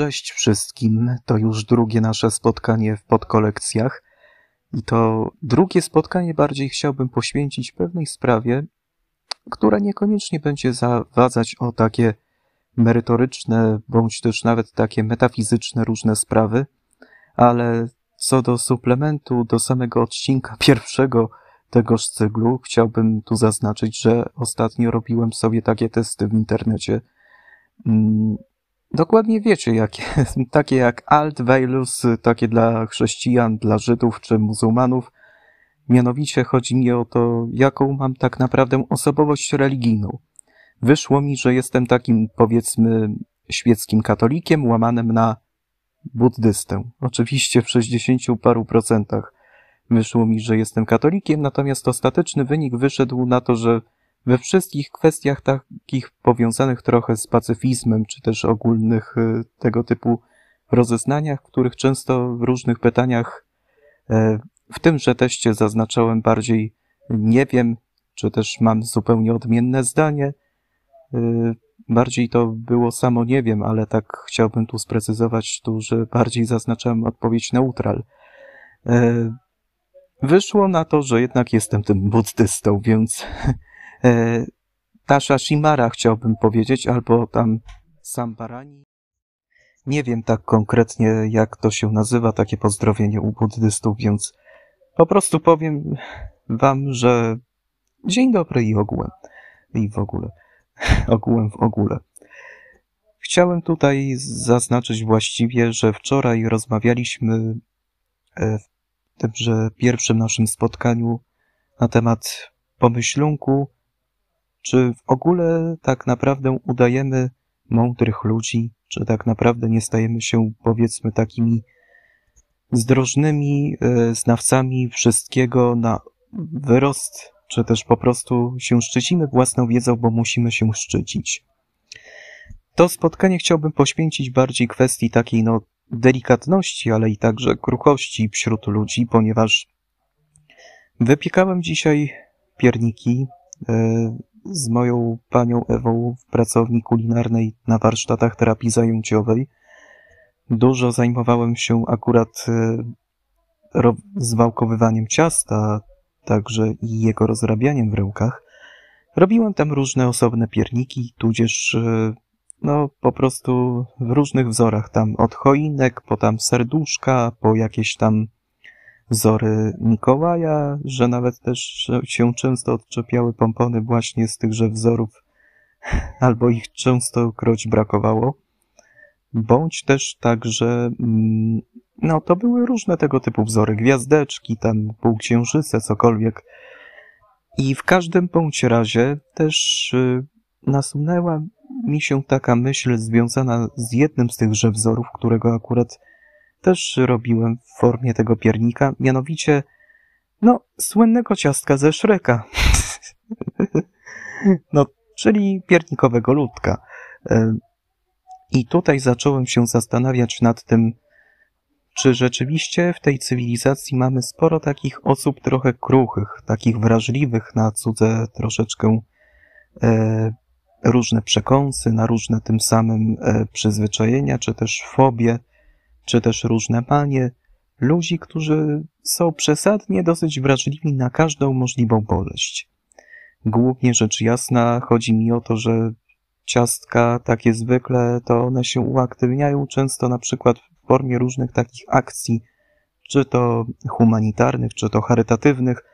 Cześć wszystkim. To już drugie nasze spotkanie w podkolekcjach. I to drugie spotkanie bardziej chciałbym poświęcić pewnej sprawie, która niekoniecznie będzie zawadzać o takie merytoryczne, bądź też nawet takie metafizyczne różne sprawy, ale co do suplementu, do samego odcinka pierwszego tegoż cyklu, chciałbym tu zaznaczyć, że ostatnio robiłem sobie takie testy w internecie. Dokładnie wiecie, jakie, takie jak Alt Veilus, takie dla chrześcijan, dla Żydów czy muzułmanów. Mianowicie chodzi mi o to, jaką mam tak naprawdę osobowość religijną. Wyszło mi, że jestem takim, powiedzmy, świeckim katolikiem, łamanym na buddystę. Oczywiście w 60 paru procentach wyszło mi, że jestem katolikiem, natomiast ostateczny wynik wyszedł na to, że we wszystkich kwestiach takich powiązanych trochę z pacyfizmem, czy też ogólnych y, tego typu rozeznaniach, których często w różnych pytaniach e, w tymże teście zaznaczałem bardziej nie wiem, czy też mam zupełnie odmienne zdanie. Y, bardziej to było samo nie wiem, ale tak chciałbym tu sprecyzować tu, że bardziej zaznaczałem odpowiedź neutral. E, wyszło na to, że jednak jestem tym buddystą, więc e, Tasha Shimara chciałbym powiedzieć, albo tam Sambarani. Nie wiem tak konkretnie, jak to się nazywa, takie pozdrowienie u buddystów, więc po prostu powiem wam, że dzień dobry i ogółem. I w ogóle. ogółem w ogóle. Chciałem tutaj zaznaczyć właściwie, że wczoraj rozmawialiśmy e, w tymże pierwszym naszym spotkaniu na temat pomyślunku, czy w ogóle tak naprawdę udajemy mądrych ludzi, czy tak naprawdę nie stajemy się, powiedzmy, takimi zdrożnymi e, znawcami wszystkiego na wyrost, czy też po prostu się szczycimy własną wiedzą, bo musimy się szczycić. To spotkanie chciałbym poświęcić bardziej kwestii takiej, no, delikatności, ale i także kruchości wśród ludzi, ponieważ wypiekałem dzisiaj pierniki e, z moją panią Ewą w pracowni kulinarnej na warsztatach terapii zajęciowej. Dużo zajmowałem się akurat e, zwałkowywaniem ciasta, także i jego rozrabianiem w rękach. Robiłem tam różne osobne pierniki, tudzież e, no po prostu w różnych wzorach, tam od choinek, po tam serduszka, po jakieś tam wzory Mikołaja, że nawet też się często odczepiały pompony właśnie z tychże wzorów, albo ich częstokroć brakowało, bądź też także, mm, no to były różne tego typu wzory, gwiazdeczki, tam półksiężyce, cokolwiek. I w każdym bądź razie też y, nasunęła mi się taka myśl związana z jednym z tychże wzorów, którego akurat też robiłem w formie tego piernika, mianowicie, no, słynnego ciastka ze Szreka. no, czyli piernikowego ludka. E, I tutaj zacząłem się zastanawiać nad tym, czy rzeczywiście w tej cywilizacji mamy sporo takich osób trochę kruchych, takich wrażliwych na cudze troszeczkę e, różne przekąsy, na różne tym samym e, przyzwyczajenia, czy też fobie, czy też różne manie, ludzi, którzy są przesadnie dosyć wrażliwi na każdą możliwą boleść. Głównie rzecz jasna chodzi mi o to, że ciastka takie zwykle, to one się uaktywniają często na przykład w formie różnych takich akcji, czy to humanitarnych, czy to charytatywnych,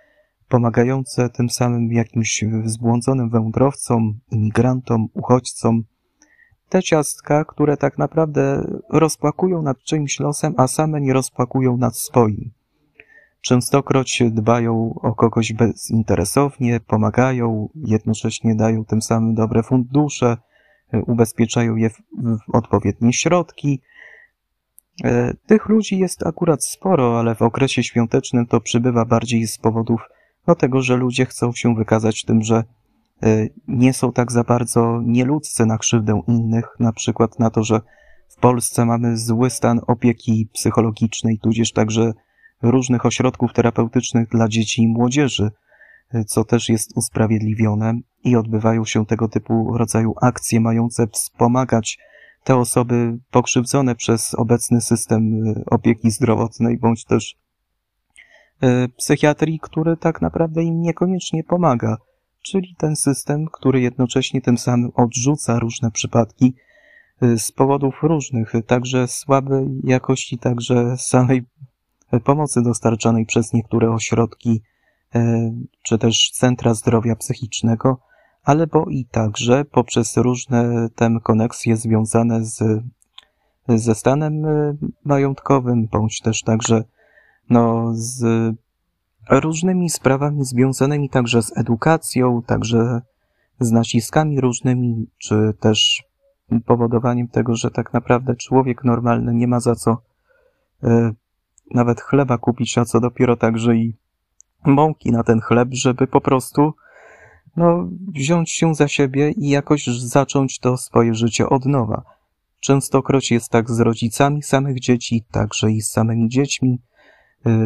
pomagające tym samym jakimś zbłądzonym wędrowcom, imigrantom, uchodźcom. Te ciastka, które tak naprawdę rozpłakują nad czyimś losem, a same nie rozpłakują nad swoim. Częstokroć dbają o kogoś bezinteresownie, pomagają, jednocześnie dają tym samym dobre fundusze, ubezpieczają je w, odpowiednie środki. E, tych ludzi jest akurat sporo, ale w okresie świątecznym to przybywa bardziej z powodów dlatego że ludzie chcą się wykazać tym, że nie są tak za bardzo nieludzcy na krzywdę innych, na przykład na to, że w Polsce mamy zły stan opieki psychologicznej, tudzież także różnych ośrodków terapeutycznych dla dzieci i młodzieży, e, co też jest usprawiedliwione i odbywają się tego typu rodzaju akcje mające wspomagać te osoby pokrzywdzone przez obecny system opieki zdrowotnej, bądź też psychiatrii, który tak naprawdę im niekoniecznie pomaga, czyli ten system, który jednocześnie tym samym odrzuca różne przypadki z powodów różnych, także słabej jakości, także samej pomocy dostarczanej przez niektóre ośrodki czy też centra zdrowia psychicznego, ale bo i także poprzez różne tem koneksje związane z, ze stanem majątkowym, bądź też także no, z różnymi sprawami związanymi także z edukacją, także z naciskami różnymi, czy też powodowaniem tego, że tak naprawdę człowiek normalny nie ma za co e, nawet chleba kupić, a co dopiero także i mąki na ten chleb, żeby po prostu no, wziąć się za siebie i jakoś zacząć to swoje życie od nowa. Częstokroć jest tak z rodzicami samych dzieci, także i z samymi dziećmi, y,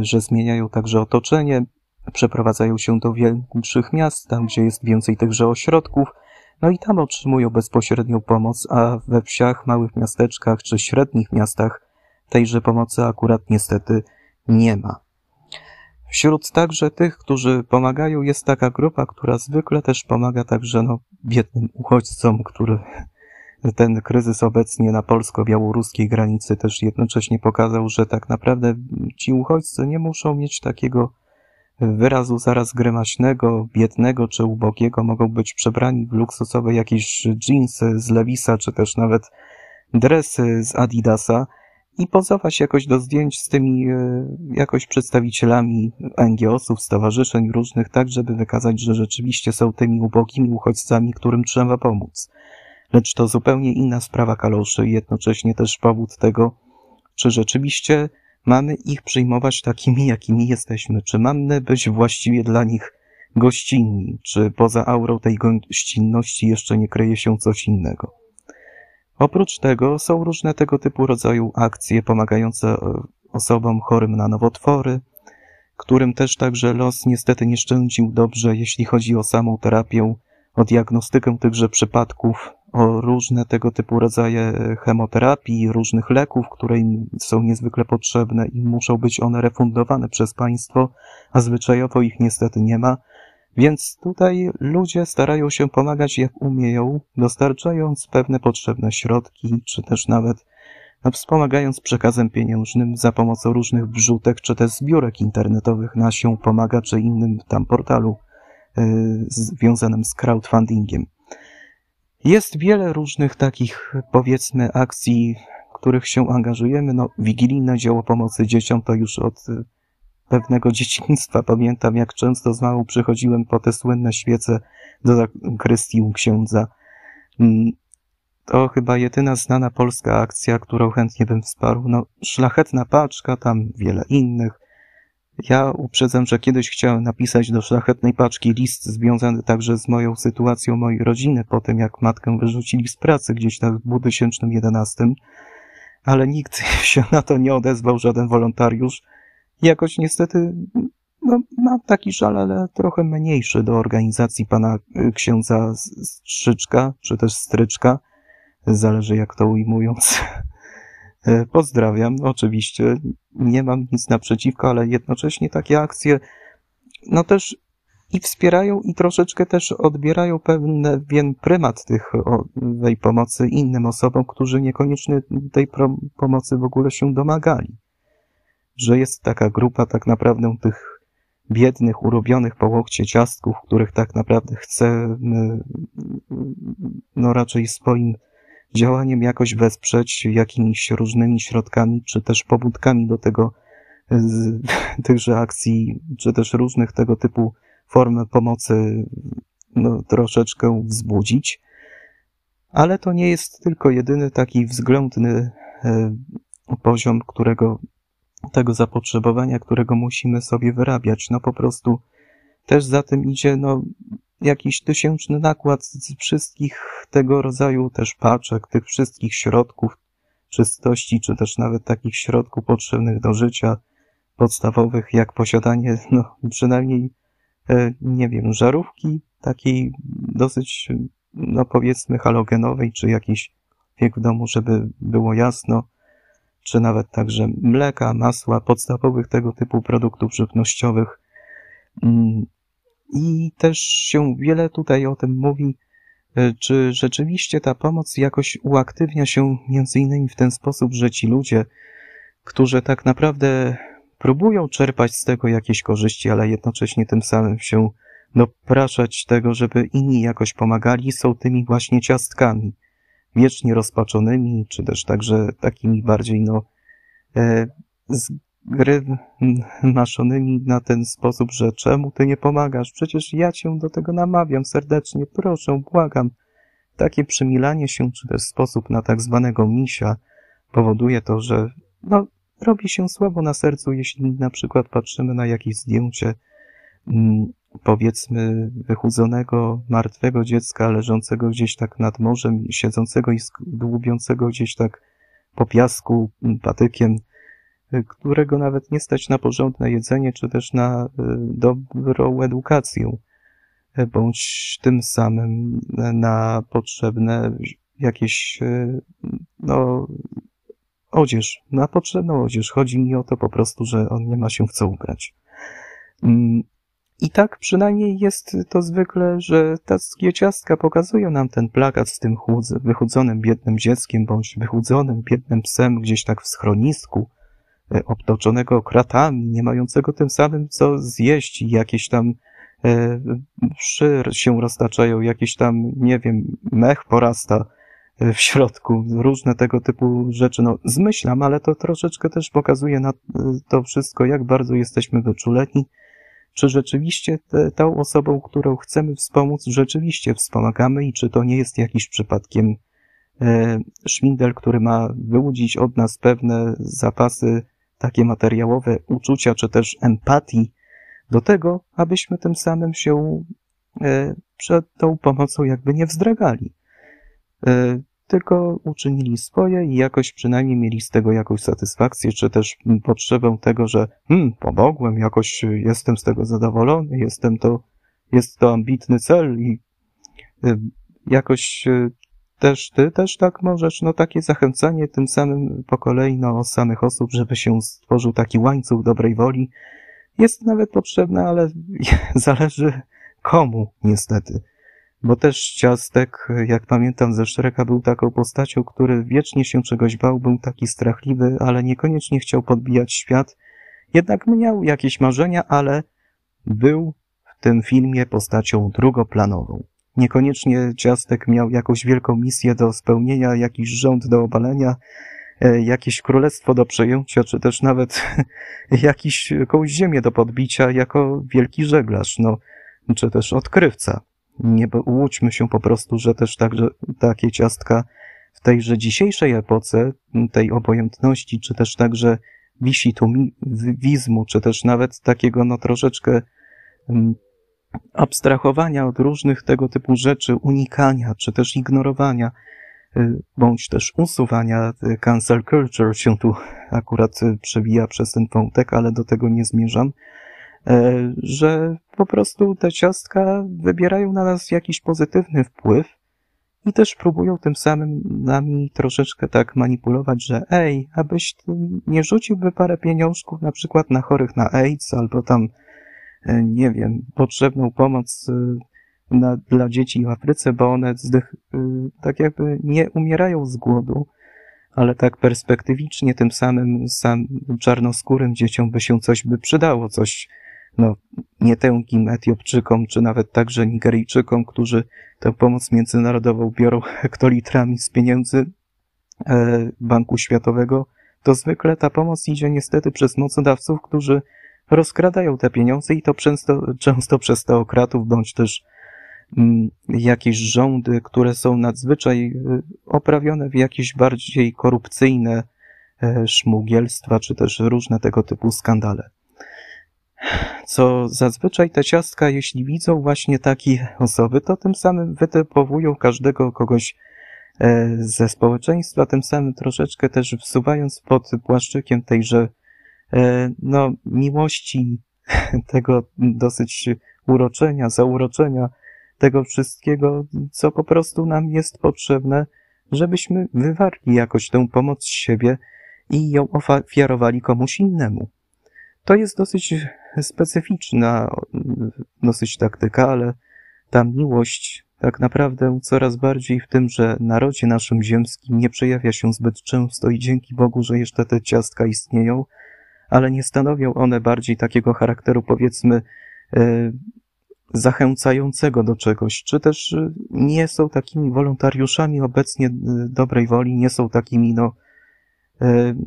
że zmieniają także otoczenie, przeprowadzają się do większych miast, tam gdzie jest więcej tychże ośrodków, no i tam otrzymują bezpośrednią pomoc, a we wsiach, małych miasteczkach czy średnich miastach tejże pomocy akurat niestety nie ma. Wśród także tych, którzy pomagają, jest taka grupa, która zwykle też pomaga także no, biednym uchodźcom, który ten kryzys obecnie na polsko-białoruskiej granicy też jednocześnie pokazał, że tak naprawdę ci uchodźcy nie muszą mieć takiego wyrazu zaraz grymaśnego, biednego czy ubogiego, mogą być przebrani w luksusowe jakieś jeansy z Lewisa, czy też nawet dresy z Adidasa, i pozować jakoś do zdjęć z tymi e, jakoś przedstawicielami NGO-sów, stowarzyszeń różnych, tak żeby wykazać, że rzeczywiście są tymi ubogimi uchodźcami, którym trzeba pomóc. Lecz to zupełnie inna sprawa kaloszy i jednocześnie też powód tego, czy rzeczywiście mamy ich przyjmować takimi, jakimi jesteśmy, czy mamy być właściwie dla nich gościnni, czy poza aurą tej gościnności jeszcze nie kryje się coś innego. Oprócz tego są różne tego typu rodzaju akcje pomagające e, osobom chorym na nowotwory, którym też także los niestety nie szczędził dobrze, jeśli chodzi o samą terapię, o diagnostykę tychże przypadków, o różne tego typu rodzaje chemoterapii, różnych leków, które im są niezwykle potrzebne i muszą być one refundowane przez państwo, a zwyczajowo ich niestety nie ma. Więc tutaj ludzie starają się pomagać jak umieją, dostarczając pewne potrzebne środki, czy też nawet no, wspomagając przekazem pieniężnym za pomocą różnych wrzutek, czy też zbiórek internetowych na się pomaga, czy innym tam portalu związanym z crowdfundingiem. Jest wiele różnych takich, powiedzmy, akcji, których się angażujemy. No, wigilijne dzieło pomocy dzieciom to już od pewnego dzieciństwa pamiętam, jak często z małą przychodziłem po te słynne świece do zakrystii u księdza. Mm, to chyba jedyna znana polska akcja, którą chętnie bym wsparł. No, szlachetna paczka, tam wiele innych. Ja uprzedzam, że kiedyś chciałem napisać do szlachetnej paczki list związany także z moją sytuacją mojej rodziny po tym, jak matkę wyrzucili z pracy gdzieś tam w 2011, ale nikt się na to nie odezwał, żaden wolontariusz jakoś niestety no, mam taki żal, ale trochę mniejszy do organizacji pana y, księdza Strzyczka, czy też Stryczka. Zależy jak to ujmując. E, pozdrawiam, oczywiście. Nie mam nic naprzeciwko, ale jednocześnie takie akcje, no też i wspierają i troszeczkę też odbierają pewien prymat tych, tej pomocy innym osobom, którzy niekoniecznie tej pomocy w ogóle się domagali. Że jest taka grupa tak naprawdę tych biednych, urobionych po łokcie ciastków, których tak naprawdę chce no raczej swoim działaniem jakoś wesprzeć jakimiś różnymi środkami, czy też pobudkami do tego, z, tychże akcji, czy też różnych tego typu form pomocy no, troszeczkę wzbudzić. Ale to nie jest tylko jedyny taki względny e, poziom, którego tego zapotrzebowania, którego musimy sobie wyrabiać. No po prostu też za tym idzie no, jakiś tysięczny nakład z wszystkich tego rodzaju też paczek, tych wszystkich środków czystości, czy też nawet takich środków potrzebnych do życia podstawowych, jak posiadanie, no przynajmniej, e, nie wiem, żarówki takiej dosyć, no powiedzmy halogenowej, czy jakiejś cokolwiek w domu, żeby było jasno, czy nawet także mleka, masła, podstawowych tego typu produktów żywnościowych. I też się wiele tutaj o tym mówi, e, czy rzeczywiście ta pomoc jakoś uaktywnia się między innymi w ten sposób, że ci ludzie, którzy tak naprawdę próbują czerpać z tego jakieś korzyści, ale jednocześnie tym samym się dopraszać tego, żeby inni jakoś pomagali, są tymi właśnie ciastkami, wiecznie rozpaczonymi, czy też także takimi bardziej, no, e, zgrymaszonymi na ten sposób, że czemu ty nie pomagasz? Przecież ja cię do tego namawiam serdecznie, proszę, błagam. Takie przymilanie się, czy też sposób na tak zwanego misia powoduje to, że no, robi się słabo na sercu, jeśli na przykład patrzymy na jakieś zdjęcie mm, powiedzmy wychudzonego, martwego dziecka leżącego gdzieś tak nad morzem, siedzącego i dłubiącego gdzieś tak po piasku patykiem, którego nawet nie stać na porządne jedzenie, czy też na e, dobrą edukację, e, bądź tym samym na potrzebne jakieś, no, odzież, na potrzebną odzież. Chodzi mi o to po prostu, że on nie ma się w co ubrać. Mm, I tak przynajmniej jest to zwykle, że ta ciastka pokazują nam ten plakat z tym wychudzonym biednym dzieckiem, bądź wychudzonym biednym psem gdzieś tak w schronisku, obtoczonego kratami, nie mającego tym samym co zjeść. Jakieś tam e, wszy się roztaczają, jakieś tam, nie wiem, mech porasta, w środku, różne tego typu rzeczy. No, zmyślam, ale to troszeczkę też pokazuje na to wszystko, jak bardzo jesteśmy wyczuleni, czy rzeczywiście te, tą osobą, którą chcemy wspomóc, rzeczywiście wspomagamy i czy to nie jest jakiś przypadkiem e, szwindel, który ma wyłudzić od nas pewne zapasy takie materiałowe, uczucia, czy też empatii do tego, abyśmy tym samym się e, przed tą pomocą jakby nie wzdragali. E, tylko uczynili swoje i jakoś przynajmniej mieli z tego jakąś satysfakcję, czy też potrzebę tego, że hmm, pomogłem, jakoś jestem z tego zadowolony, jestem to, jest to ambitny cel i y, jakoś też ty też tak możesz, no takie zachęcanie tym samym po kolei, no samych osób, żeby się stworzył taki łańcuch dobrej woli, jest nawet potrzebne, ale zależy komu, niestety. Bo też Ciastek, jak pamiętam ze Szreka, był taką postacią, który wiecznie się czegoś bał, był taki strachliwy, ale niekoniecznie chciał podbijać świat. Jednak miał jakieś marzenia, ale był w tym filmie postacią drugoplanową. Niekoniecznie Ciastek miał jakąś wielką misję do spełnienia, jakiś rząd do obalenia, e, jakieś królestwo do przejęcia, czy też nawet jakiś, jakąś ziemię do podbicia jako wielki żeglarz, no, czy też odkrywca. Nie łudźmy się po prostu, że też także takie ciastka w tejże dzisiejszej epoce, tej obojętności, czy też także wisi tu wizmu, czy też nawet takiego no troszeczkę um, abstrahowania od różnych tego typu rzeczy, unikania, czy też ignorowania, y, bądź też usuwania. Y, cancel culture się tu akurat y, przewija przez ten wątek, ale do tego nie zmierzam. Że po prostu te ciastka wybierają na nas jakiś pozytywny wpływ i też próbują tym samym nami troszeczkę tak manipulować, że ej, abyś nie rzuciłby parę pieniążków na przykład na chorych na AIDS albo tam, nie wiem, potrzebną pomoc e, na, dla dzieci w Afryce, bo one zdech, tak jakby nie umierają z głodu, ale tak perspektywicznie tym samym sam czarnoskórym dzieciom by się coś by przydało, coś no, nietęgim Etiopczykom, czy nawet także Nigeryjczykom, którzy tę pomoc międzynarodową biorą hektolitrami z pieniędzy e, Banku Światowego, to zwykle ta pomoc idzie niestety przez mocodawców, którzy rozkradają te pieniądze i to często, często przez teokratów, bądź też mm, jakieś rządy, które są nadzwyczaj e, oprawione w jakieś bardziej korupcyjne e, szmugielstwa, czy też różne tego typu skandale. Co zazwyczaj te ciastka, jeśli widzą właśnie takie osoby, to tym samym wytypowują każdego kogoś e, ze społeczeństwa, tym samym troszeczkę też wsuwając pod płaszczykiem tejże no, miłości, tego dosyć uroczenia, zauroczenia, tego wszystkiego, co po prostu nam jest potrzebne, żebyśmy wywarli jakoś tę pomoc z siebie i ją ofiarowali komuś innemu. To jest dosyć specyficzna, dosyć taktyka, ale ta miłość tak naprawdę coraz bardziej w tym, że narodzie naszym ziemskim nie przejawia się zbyt często i dzięki Bogu, że jeszcze te ciastka istnieją, ale nie stanowią one bardziej takiego charakteru, powiedzmy, e, zachęcającego do czegoś, czy też e, nie są takimi wolontariuszami obecnie e, dobrej woli, nie są takimi, no,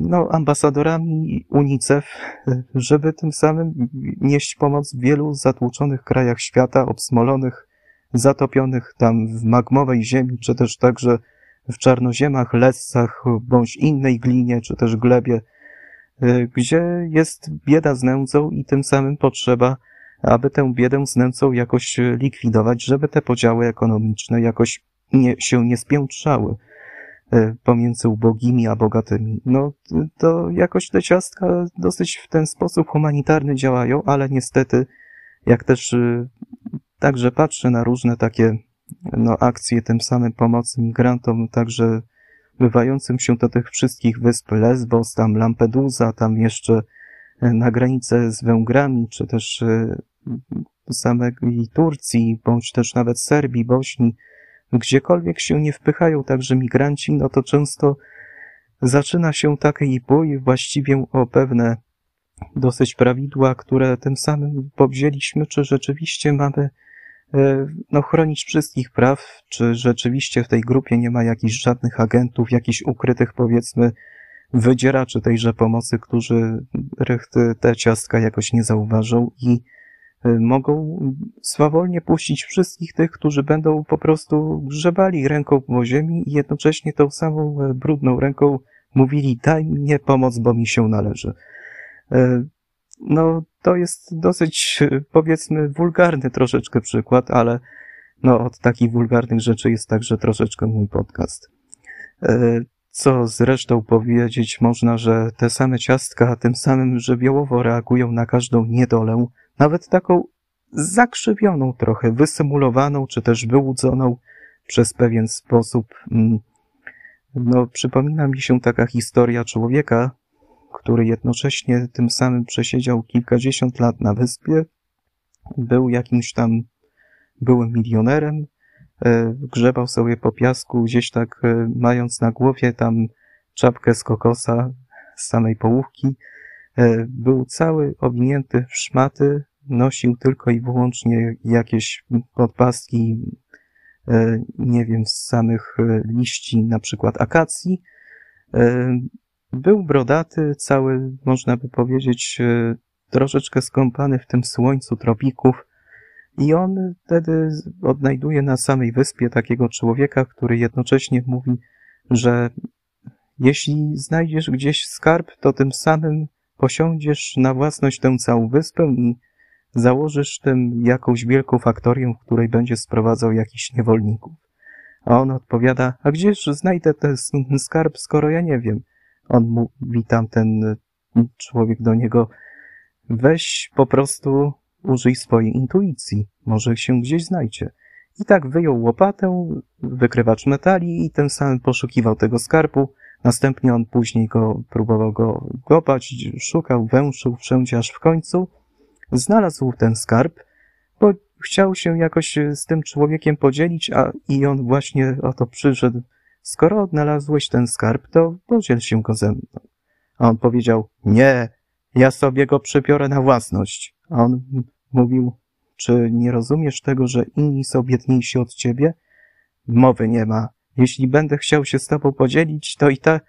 no, ambasadorami UNICEF, żeby tym samym nieść pomoc w wielu zatłuczonych krajach świata, obsmolonych, zatopionych tam w magmowej ziemi, czy też także w czarnoziemach, lescach, bądź innej glinie, czy też glebie, gdzie jest bieda z nędzą i tym samym potrzeba, aby tę biedę z nędzą jakoś likwidować, żeby te podziały ekonomiczne jakoś nie, się nie spiętrzały y, pomiędzy ubogimi a bogatymi. No, to jakoś te ciastka dosyć w ten sposób humanitarny działają, ale niestety, jak też Także patrzę na różne takie no, akcje tym samym pomocy migrantom, także bywającym się do tych wszystkich wysp Lesbos, tam Lampedusa, tam jeszcze e, na granicę z Węgrami, czy też e, samej Turcji, bądź też nawet Serbii, Bośni, gdziekolwiek się nie wpychają także migranci, no to często zaczyna się taki bój właściwie o pewne dosyć prawidła, które tym samym powzięliśmy, czy rzeczywiście mamy E, no, chronić wszystkich praw, czy rzeczywiście w tej grupie nie ma jakichś żadnych agentów, jakichś ukrytych, powiedzmy, wydzieraczy tejże pomocy, którzy te ciastka jakoś nie zauważą i e, mogą swawolnie puścić wszystkich tych, którzy będą po prostu grzebali ręką po ziemi i jednocześnie tą samą e, brudną ręką mówili daj mi pomoc, bo mi się należy. No, to jest dosyć, powiedzmy, wulgarny troszeczkę przykład, ale no, od takich wulgarnych rzeczy jest także troszeczkę mój podcast. E, co zresztą powiedzieć można, że te same ciastka tym samym żywiołowo reagują na każdą niedolę, nawet taką zakrzywioną trochę, wysymulowaną, czy też wyłudzoną przez pewien sposób. Mm, no, przypomina mi się taka historia człowieka, który jednocześnie tym samym przesiedział kilkadziesiąt lat na wyspie, był jakimś tam byłym milionerem, e, grzebał sobie po piasku, gdzieś tak e, mając na głowie tam czapkę z kokosa z samej połówki. E, był cały owinięty w szmaty, nosił tylko i wyłącznie jakieś podpaski, nie wiem, z samych liści, na przykład akacji. Był brodaty, cały, można by powiedzieć, e, troszeczkę skąpany w tym słońcu tropików i on wtedy odnajduje na samej wyspie takiego człowieka, który jednocześnie mówi, że jeśli znajdziesz gdzieś skarb, to tym samym posiądziesz na własność tę całą wyspę i założysz tym jakąś wielką faktorię, w której będzie sprowadzał jakichś niewolników. A on odpowiada, a gdzież znajdę ten skarb, skoro ja nie wiem? On mówi tamten człowiek do niego, weź po prostu użyj swojej intuicji, może się gdzieś znajdzie. I tak wyjął łopatę, wykrywacz metali i tym samym poszukiwał tego skarbu. Następnie on później go próbował go kopać, szukał, węszył wszędzie, aż w końcu znalazł ten skarb, bo chciał się jakoś z tym człowiekiem podzielić, a i on właśnie o to przyszedł skoro odnalazłeś ten skarb, to podziel się go ze mną. A on powiedział, nie, ja sobie go przybiorę na własność. A on mówił, czy nie rozumiesz tego, że inni są biedniejsi od ciebie? Mowy nie ma. Jeśli będę chciał się z tobą podzielić, to i tak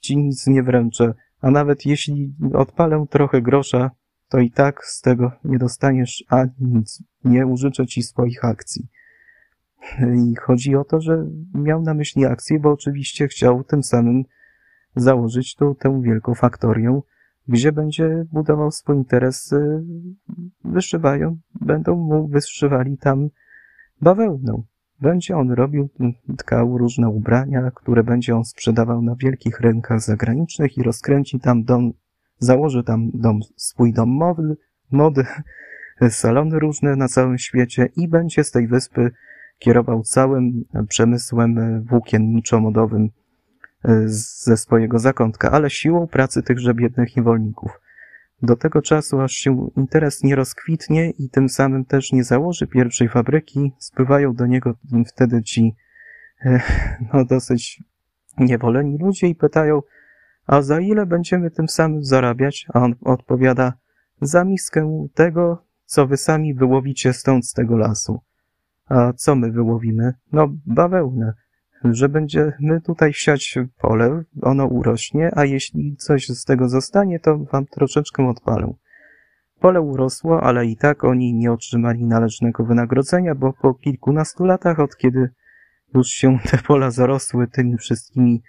ci nic nie wręczę. A nawet jeśli odpalę trochę grosza, to i tak z tego nie dostaniesz ani nic. Nie użyczę ci swoich akcji. I chodzi o to, że miał na myśli akcję, bo oczywiście chciał tym samym założyć tu tę wielką faktorię, gdzie będzie budował swój interes, wyszywają, będą mu wyszywali tam bawełnę. Będzie on robił, tkał różne ubrania, które będzie on sprzedawał na wielkich rynkach zagranicznych i rozkręci tam dom, założy tam dom, swój dom mody, mody salony różne na całym świecie i będzie z tej wyspy kierował całym przemysłem włókienniczo-modowym ze swojego zakątka, ale siłą pracy tychże biednych niewolników. Do tego czasu, aż się interes nie rozkwitnie i tym samym też nie założy pierwszej fabryki, spływają do niego wtedy ci no, dosyć niewoleni ludzie i pytają, a za ile będziemy tym samym zarabiać? A on odpowiada, za miskę tego, co wy sami wyłowicie stąd z tego lasu. A co my wyłowimy? No, bawełnę. Że będziemy tutaj siać pole, ono urośnie, a jeśli coś z tego zostanie, to wam troszeczkę odpalę. Pole urosło, ale i tak oni nie otrzymali należnego wynagrodzenia, bo po kilkunastu latach, od kiedy już się te pola zarosły tymi wszystkimi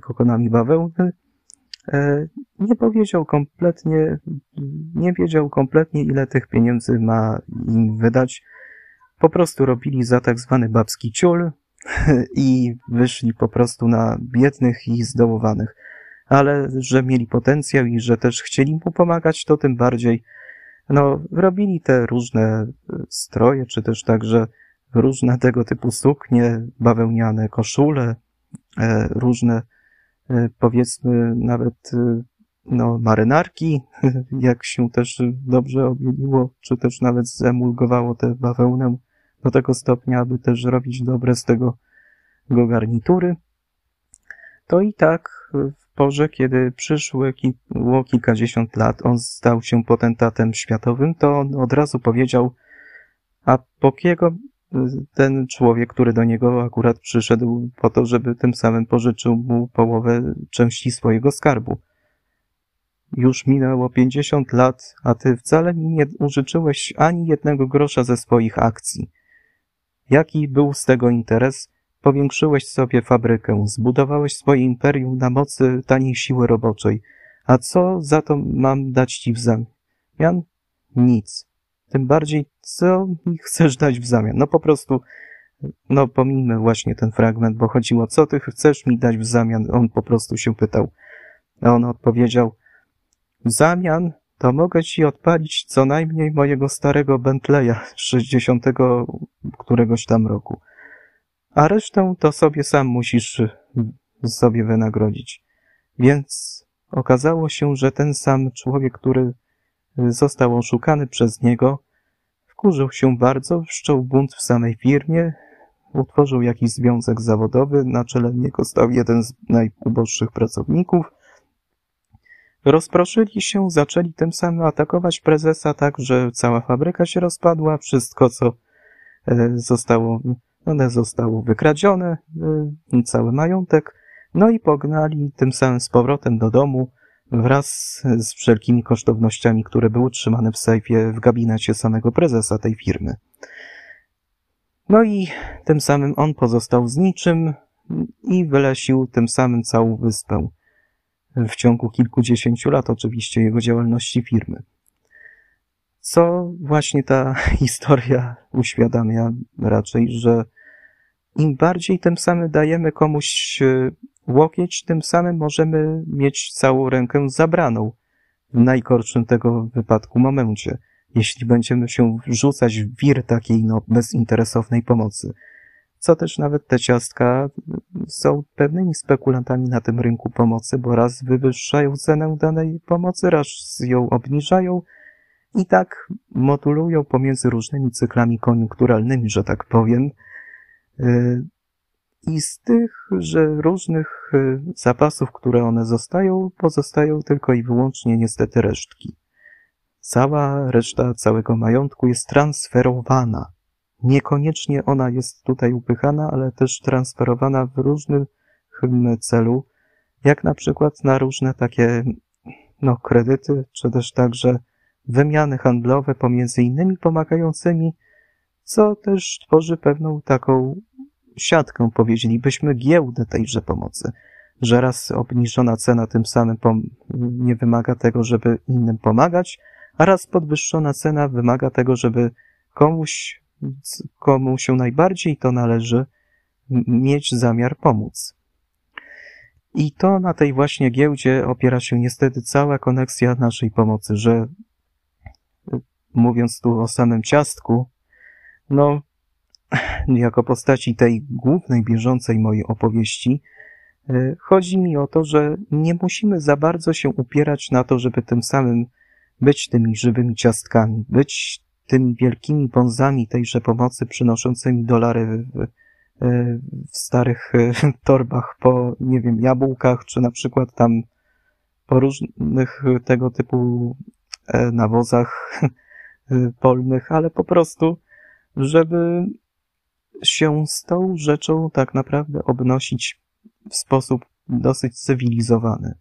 kokonami bawełny, e, nie powiedział kompletnie, nie wiedział kompletnie, ile tych pieniędzy ma im wydać. Po prostu robili za tak zwany babski ciul i wyszli po prostu na biednych i zdołowanych. Ale że mieli potencjał i że też chcieli mu pomagać, to tym bardziej no, robili te różne stroje, czy też także różne tego typu suknie, bawełniane koszule, e, różne e, powiedzmy nawet e, no, marynarki, jak się też dobrze objęło, czy też nawet zemulgowało tę bawełnę do tego stopnia, aby też robić dobre z tego go garnitury. To i tak w porze, kiedy przyszło kilkadziesiąt lat, on stał się potentatem światowym, to on od razu powiedział, a Pokiego ten człowiek, który do niego akurat przyszedł po to, żeby tym samym pożyczył mu połowę części swojego skarbu. Już minęło pięćdziesiąt lat, a ty wcale mi nie użyczyłeś ani jednego grosza ze swoich akcji. Jaki był z tego interes? Powiększyłeś sobie fabrykę, zbudowałeś swoje imperium na mocy taniej siły roboczej. A co za to mam dać ci w zamian? Nic. Tym bardziej, co mi chcesz dać w zamian? No po prostu, no pomijmy właśnie ten fragment, bo chodziło, co ty chcesz mi dać w zamian? On po prostu się pytał. A on odpowiedział, w zamian to mogę ci odpalić co najmniej mojego starego Bentleya z 60 któregoś tam roku. A resztę to sobie sam musisz sobie wynagrodzić. Więc okazało się, że ten sam człowiek, który został oszukany przez niego, wkurzył się bardzo, wszczął bunt w samej firmie, utworzył jakiś związek zawodowy, na czele niego stał jeden z najuboższych pracowników. Rozproszyli się, zaczęli tym samym atakować prezesa tak, że cała fabryka się rozpadła, wszystko co e, zostało, one zostało wykradzione, e, cały majątek, no i pognali tym samym z powrotem do domu, wraz z wszelkimi kosztownościami, które były trzymane w sejfie w gabinecie samego prezesa tej firmy. No i tym samym on pozostał z niczym i wylesił tym samym całą wyspę. W ciągu kilkudziesięciu lat oczywiście jego działalności firmy. Co właśnie ta historia uświadamia raczej, że im bardziej tym samym dajemy komuś łokieć, tym samym możemy mieć całą rękę zabraną w najgorszym tego wypadku momencie, jeśli będziemy się wrzucać w wir takiej no, bezinteresownej pomocy. Co też nawet te ciastka są pewnymi spekulantami na tym rynku pomocy, bo raz wywyższają cenę danej pomocy, raz ją obniżają i tak modulują pomiędzy różnymi cyklami koniunkturalnymi, że tak powiem, y, i z tych, że różnych y, zapasów, które one zostają, pozostają tylko i wyłącznie niestety resztki. Cała reszta całego majątku jest transferowana. Niekoniecznie ona jest tutaj upychana, ale też transferowana w różnym celu, jak na przykład na różne takie no, kredyty, czy też także wymiany handlowe pomiędzy innymi pomagającymi, co też tworzy pewną taką siatkę, powiedzielibyśmy, giełdę tejże pomocy, że raz obniżona cena tym samym nie wymaga tego, żeby innym pomagać, a raz podwyższona cena wymaga tego, żeby komuś, komu się najbardziej to należy, mieć zamiar pomóc. I to na tej właśnie giełdzie opiera się niestety cała koneksja naszej pomocy, że mówiąc tu o samym ciastku, no jako postaci tej głównej, bieżącej mojej opowieści, e, chodzi mi o to, że nie musimy za bardzo się upierać na to, żeby tym samym być tymi żywymi ciastkami, być tymi wielkimi bonzami tejże pomocy przynoszącymi dolary w, e, w starych e, torbach po, nie wiem, jabłkach, czy na przykład tam po różnych tego typu nawozach polnych, ale po prostu, żeby się z tą rzeczą tak naprawdę obnosić w sposób dosyć cywilizowany,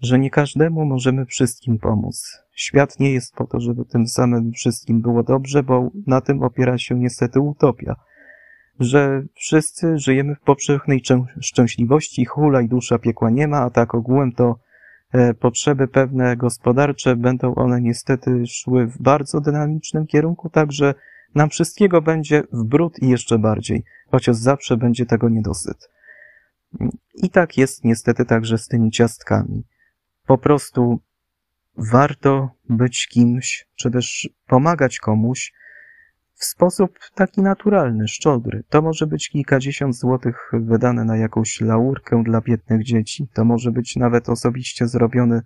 że nie każdemu możemy wszystkim pomóc. Świat nie jest po to, żeby tym samym wszystkim było dobrze, bo na tym opiera się niestety utopia, że wszyscy żyjemy w powszechnej szczęśliwości, hulaj dusza piekła nie ma, a tak ogółem to e, potrzeby pewne gospodarcze będą one niestety szły w bardzo dynamicznym kierunku, także nam wszystkiego będzie w brud i jeszcze bardziej, chociaż zawsze będzie tego niedosyt. I tak jest niestety także z tymi ciastkami. Po prostu warto być kimś, czy też pomagać komuś w sposób taki naturalny, szczodry. To może być kilkadziesiąt złotych wydane na jakąś laurkę dla biednych dzieci. To może być nawet osobiście zrobiony,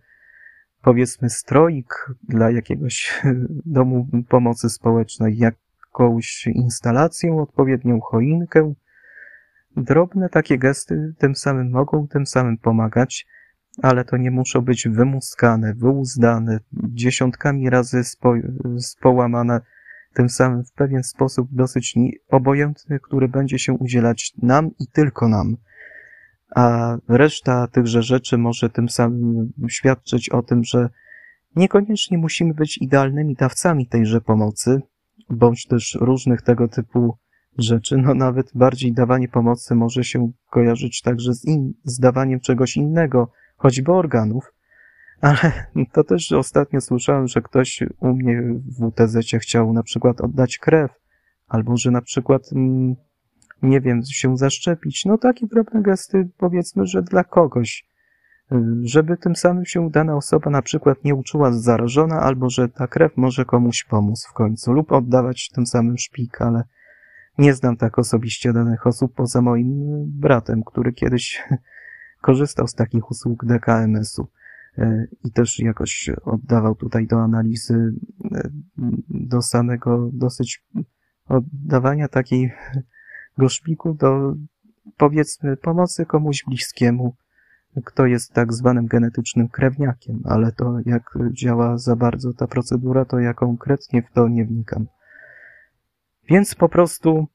powiedzmy, stroik dla jakiegoś domu pomocy społecznej, jak jakąś instalację, odpowiednią choinkę. Drobne takie gesty tym samym mogą tym samym pomagać, ale to nie muszą być wymuskane, wyuzdane, dziesiątkami razy spo, społamane, tym samym w pewien sposób dosyć obojętny, który będzie się udzielać nam i tylko nam. A reszta tychże rzeczy może tym samym świadczyć o tym, że niekoniecznie musimy być idealnymi dawcami tejże pomocy, bądź też różnych tego typu rzeczy. No nawet bardziej dawanie pomocy może się kojarzyć także z, in, z dawaniem czegoś innego, choćby organów. Ale to też ostatnio słyszałem, że ktoś u mnie w WTZ chciał na przykład oddać krew, albo że na przykład, mm, nie wiem, się zaszczepić. No takie drobne gesty, powiedzmy, że dla kogoś żeby tym samym się dana osoba na przykład nie uczuła zarażona, albo że ta krew może komuś pomóc w końcu, lub oddawać tym samym szpik, ale nie znam tak osobiście danych osób poza moim bratem, który kiedyś korzystał z takich usług DKMS-u e, i też jakoś oddawał tutaj do analizy, e, do samego dosyć oddawania takiej szpiku do powiedzmy pomocy komuś bliskiemu, kto jest tak zwanym genetycznym krewniakiem, ale to jak działa za bardzo ta procedura, to ja konkretnie w to nie wnikam. Więc po prostu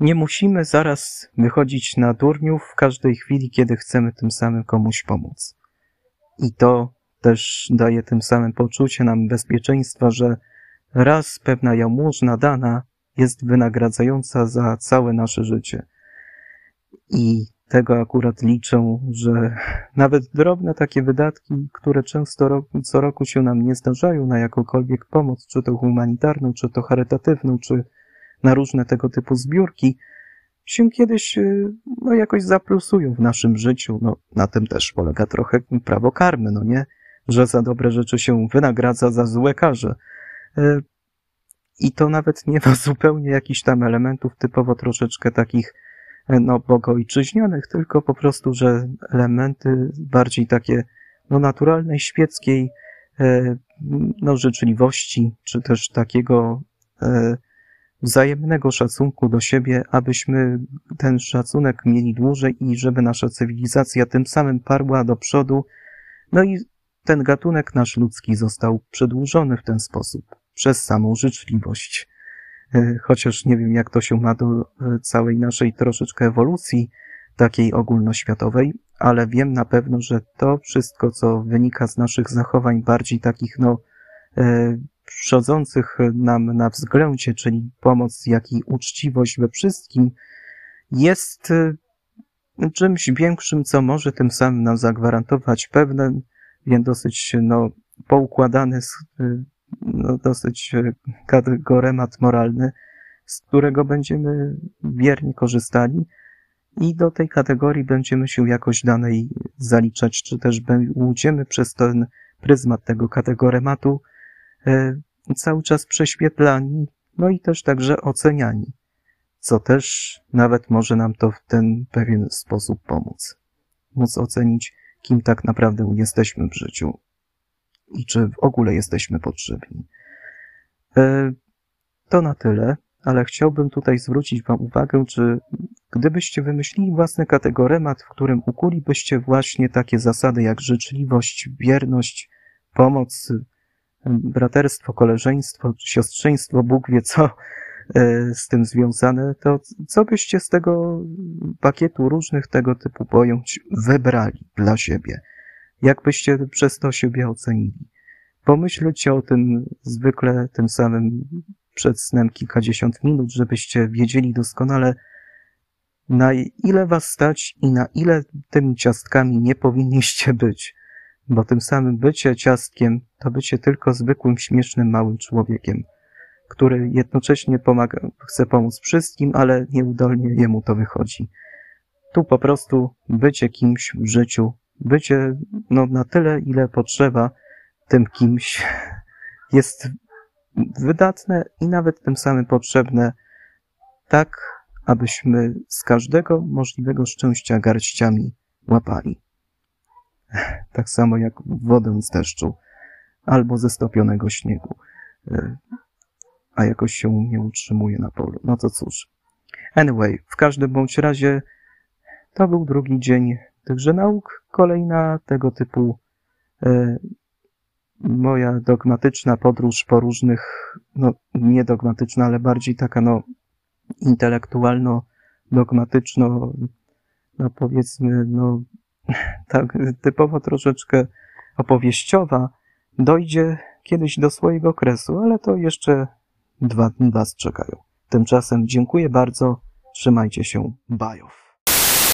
nie musimy zaraz wychodzić na durniów w każdej chwili, kiedy chcemy tym samym komuś pomóc. I to też daje tym samym poczucie nam bezpieczeństwa, że raz pewna jałmużna dana jest wynagradzająca za całe nasze życie. I tego akurat liczę, że nawet drobne takie wydatki, które często co roku się nam nie zdarzają na jakąkolwiek pomoc, czy to humanitarną, czy to charytatywną, czy na różne tego typu zbiórki, się kiedyś y, no, jakoś zaplusują w naszym życiu. No, na tym też polega trochę prawo karmy, no nie? Że za dobre rzeczy się wynagradza za złe karze. Y, I to nawet nie ma zupełnie jakichś tam elementów typowo troszeczkę takich no, bogojczyźnianych, tylko po prostu, że elementy bardziej takie, no, naturalnej, świeckiej, no, życzliwości, czy też takiego wzajemnego szacunku do siebie, abyśmy ten szacunek mieli dłużej i żeby nasza cywilizacja tym samym parła do przodu, no i ten gatunek nasz ludzki został przedłużony w ten sposób, przez samą życzliwość. E, chociaż nie wiem, jak to się ma do e, całej naszej troszeczkę ewolucji takiej ogólnoświatowej, ale wiem na pewno, że to wszystko, co wynika z naszych zachowań bardziej takich, no, przodzących nam na względzie, czyli pomoc, jak i uczciwość we wszystkim, jest czymś większym, co może tym samym nam zagwarantować pewien, więc dosyć, no, poukładany no, dosyć e, kategoremat moralny, z którego będziemy wiernie korzystali i do tej kategorii będziemy się jakoś danej zaliczać, czy też będziemy przez ten pryzmat tego kategorematu cały czas prześwietlani, no i też także oceniani. co też nawet może nam to w ten pewien sposób pomóc. Móc ocenić, kim tak naprawdę jesteśmy w życiu i czy w ogóle jesteśmy potrzebni. E, to na tyle, ale chciałbym tutaj zwrócić Wam uwagę, czy gdybyście wymyślili własny kategoremat, w którym ukulibyście właśnie takie zasady jak życzliwość, wierność, pomoc, braterstwo, koleżeństwo, siostrzeństwo, Bóg wie co e, z tym związane, to co byście z tego pakietu różnych tego typu pojęć wybrali dla siebie? Jak byście przez to siebie ocenili? Pomyślcie o tym zwykle tym samym przed snem kilkadziesiąt minut, żebyście wiedzieli doskonale, na ile was stać i na ile tymi ciastkami nie powinniście być, bo tym samym bycie ciastkiem to bycie tylko zwykłym, śmiesznym, małym człowiekiem, który jednocześnie pomaga, chce pomóc wszystkim, ale nieudolnie jemu to wychodzi. Tu po prostu bycie kimś w życiu, bycie no, na tyle, ile potrzeba tym kimś jest wydatne i nawet tym samym potrzebne, tak abyśmy z każdego możliwego szczęścia garściami łapali. Tak samo jak wodę z deszczu albo ze stopionego śniegu, e, a jakoś się nie utrzymuje na polu. No to cóż. Anyway, w każdym bądź razie to był drugi dzień tychże nauk. Kolejna tego typu e, moja dogmatyczna podróż po różnych, no nie dogmatyczna, ale bardziej taka no intelektualno-dogmatyczno, no powiedzmy, no tak typowo troszeczkę opowieściowa, dojdzie kiedyś do swojego kresu, ale to jeszcze dwa was czekają. Tymczasem dziękuję bardzo, trzymajcie się, bajow.